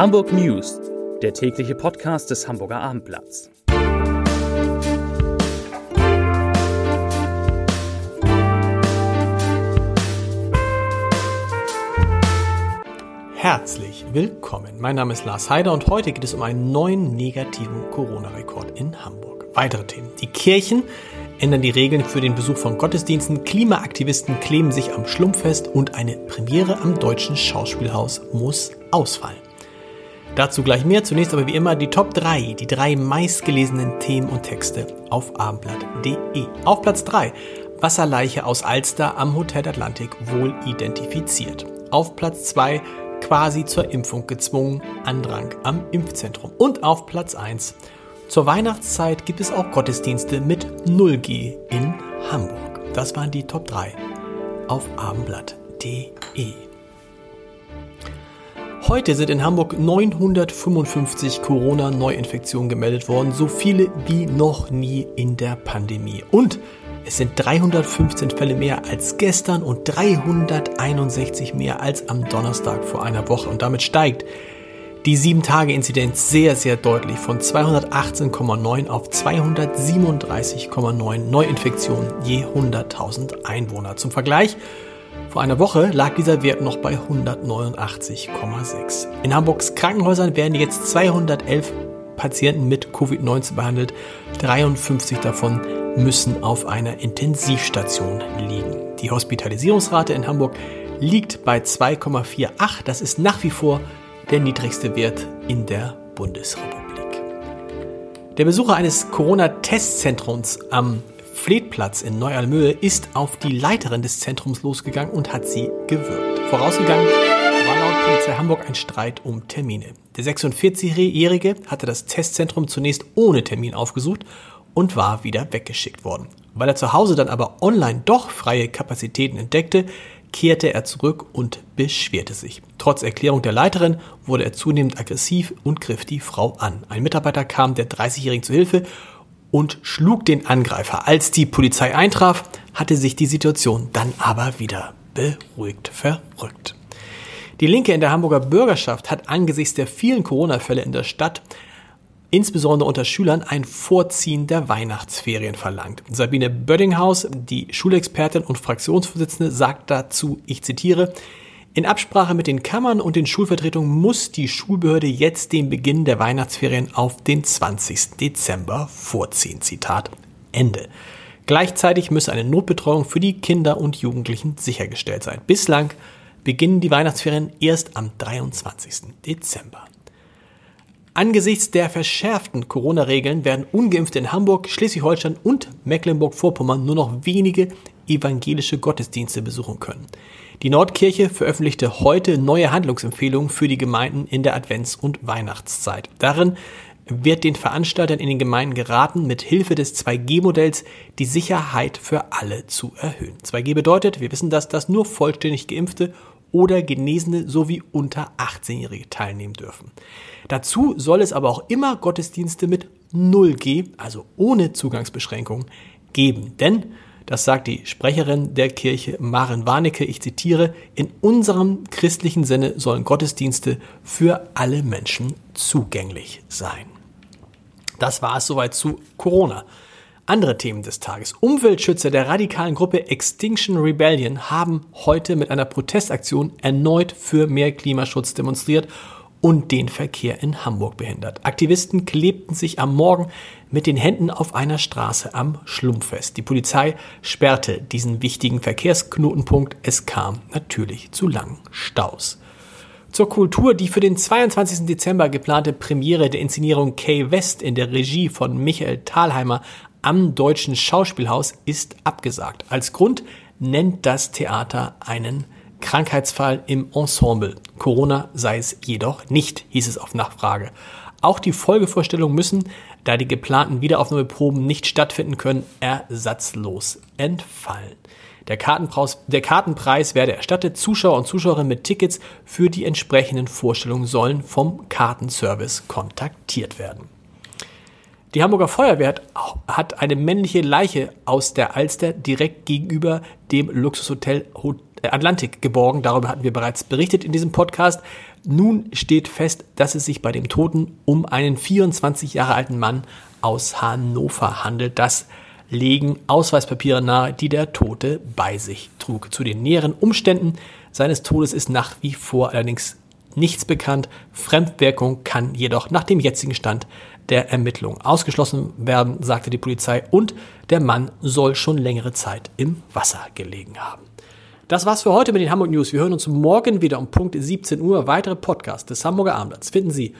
Hamburg News, der tägliche Podcast des Hamburger Abendblatts. Herzlich willkommen. Mein Name ist Lars Heider und heute geht es um einen neuen negativen Corona-Rekord in Hamburg. Weitere Themen. Die Kirchen ändern die Regeln für den Besuch von Gottesdiensten, Klimaaktivisten kleben sich am Schlumpf fest und eine Premiere am Deutschen Schauspielhaus muss ausfallen. Dazu gleich mehr, zunächst aber wie immer die Top 3, die drei meistgelesenen Themen und Texte auf abendblatt.de. Auf Platz 3, Wasserleiche aus Alster am Hotel Atlantik wohl identifiziert. Auf Platz 2, quasi zur Impfung gezwungen, Andrang am Impfzentrum. Und auf Platz 1, zur Weihnachtszeit gibt es auch Gottesdienste mit 0G in Hamburg. Das waren die Top 3 auf abendblatt.de. Heute sind in Hamburg 955 Corona-Neuinfektionen gemeldet worden, so viele wie noch nie in der Pandemie. Und es sind 315 Fälle mehr als gestern und 361 mehr als am Donnerstag vor einer Woche. Und damit steigt die 7-Tage-Inzidenz sehr, sehr deutlich von 218,9 auf 237,9 Neuinfektionen je 100.000 Einwohner. Zum Vergleich, vor einer Woche lag dieser Wert noch bei 189,6. In Hamburgs Krankenhäusern werden jetzt 211 Patienten mit Covid-19 behandelt. 53 davon müssen auf einer Intensivstation liegen. Die Hospitalisierungsrate in Hamburg liegt bei 2,48. Das ist nach wie vor der niedrigste Wert in der Bundesrepublik. Der Besucher eines Corona-Testzentrums am Fleetplatz in Neu-Almöhe ist auf die Leiterin des Zentrums losgegangen und hat sie gewürgt. Vorausgegangen war laut Polizei Hamburg ein Streit um Termine. Der 46-Jährige hatte das Testzentrum zunächst ohne Termin aufgesucht und war wieder weggeschickt worden. Weil er zu Hause dann aber online doch freie Kapazitäten entdeckte, kehrte er zurück und beschwerte sich. Trotz Erklärung der Leiterin wurde er zunehmend aggressiv und griff die Frau an. Ein Mitarbeiter kam der 30-Jährigen zu Hilfe und schlug den Angreifer. Als die Polizei eintraf, hatte sich die Situation dann aber wieder beruhigt verrückt. Die Linke in der Hamburger Bürgerschaft hat angesichts der vielen Corona-Fälle in der Stadt insbesondere unter Schülern ein Vorziehen der Weihnachtsferien verlangt. Sabine Böddinghaus, die Schulexpertin und Fraktionsvorsitzende, sagt dazu, ich zitiere, in Absprache mit den Kammern und den Schulvertretungen muss die Schulbehörde jetzt den Beginn der Weihnachtsferien auf den 20. Dezember vorziehen. Zitat Ende. Gleichzeitig müsse eine Notbetreuung für die Kinder und Jugendlichen sichergestellt sein. Bislang beginnen die Weihnachtsferien erst am 23. Dezember. Angesichts der verschärften Corona-Regeln werden ungeimpfte in Hamburg, Schleswig-Holstein und Mecklenburg-Vorpommern nur noch wenige evangelische Gottesdienste besuchen können. Die Nordkirche veröffentlichte heute neue Handlungsempfehlungen für die Gemeinden in der Advents- und Weihnachtszeit. Darin wird den Veranstaltern in den Gemeinden geraten, mit Hilfe des 2G-Modells die Sicherheit für alle zu erhöhen. 2G bedeutet, wir wissen das, dass nur vollständig geimpfte oder Genesene sowie unter 18-Jährige teilnehmen dürfen. Dazu soll es aber auch immer Gottesdienste mit 0G, also ohne Zugangsbeschränkung, geben. Denn, das sagt die Sprecherin der Kirche Maren Warnecke, ich zitiere, in unserem christlichen Sinne sollen Gottesdienste für alle Menschen zugänglich sein. Das war es soweit zu Corona. Andere Themen des Tages. Umweltschützer der radikalen Gruppe Extinction Rebellion haben heute mit einer Protestaktion erneut für mehr Klimaschutz demonstriert und den Verkehr in Hamburg behindert. Aktivisten klebten sich am Morgen mit den Händen auf einer Straße am Schlumpf fest. Die Polizei sperrte diesen wichtigen Verkehrsknotenpunkt. Es kam natürlich zu langen Staus. Zur Kultur, die für den 22. Dezember geplante Premiere der Inszenierung Kay West in der Regie von Michael Thalheimer am Deutschen Schauspielhaus ist abgesagt. Als Grund nennt das Theater einen Krankheitsfall im Ensemble. Corona sei es jedoch nicht, hieß es auf Nachfrage. Auch die Folgevorstellungen müssen, da die geplanten Wiederaufnahmeproben nicht stattfinden können, ersatzlos entfallen. Der Kartenpreis, der Kartenpreis werde erstattet. Zuschauer und Zuschauerinnen mit Tickets für die entsprechenden Vorstellungen sollen vom Kartenservice kontaktiert werden. Die Hamburger Feuerwehr hat eine männliche Leiche aus der Alster direkt gegenüber dem Luxushotel Atlantik geborgen. Darüber hatten wir bereits berichtet in diesem Podcast. Nun steht fest, dass es sich bei dem Toten um einen 24 Jahre alten Mann aus Hannover handelt. Das legen Ausweispapiere nahe, die der Tote bei sich trug. Zu den näheren Umständen seines Todes ist nach wie vor allerdings nichts bekannt. Fremdwirkung kann jedoch nach dem jetzigen Stand der Ermittlung ausgeschlossen werden, sagte die Polizei, und der Mann soll schon längere Zeit im Wasser gelegen haben. Das war's für heute mit den Hamburg News. Wir hören uns morgen wieder um Punkt 17 Uhr. Weitere Podcasts des Hamburger Abendblatts finden Sie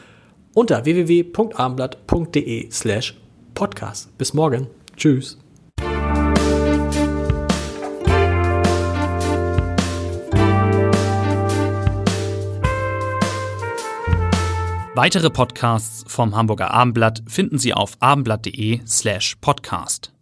unter www.abendblatt.de slash podcast. Bis morgen. Tschüss. Weitere Podcasts vom Hamburger Abendblatt finden Sie auf abendblatt.de slash podcast.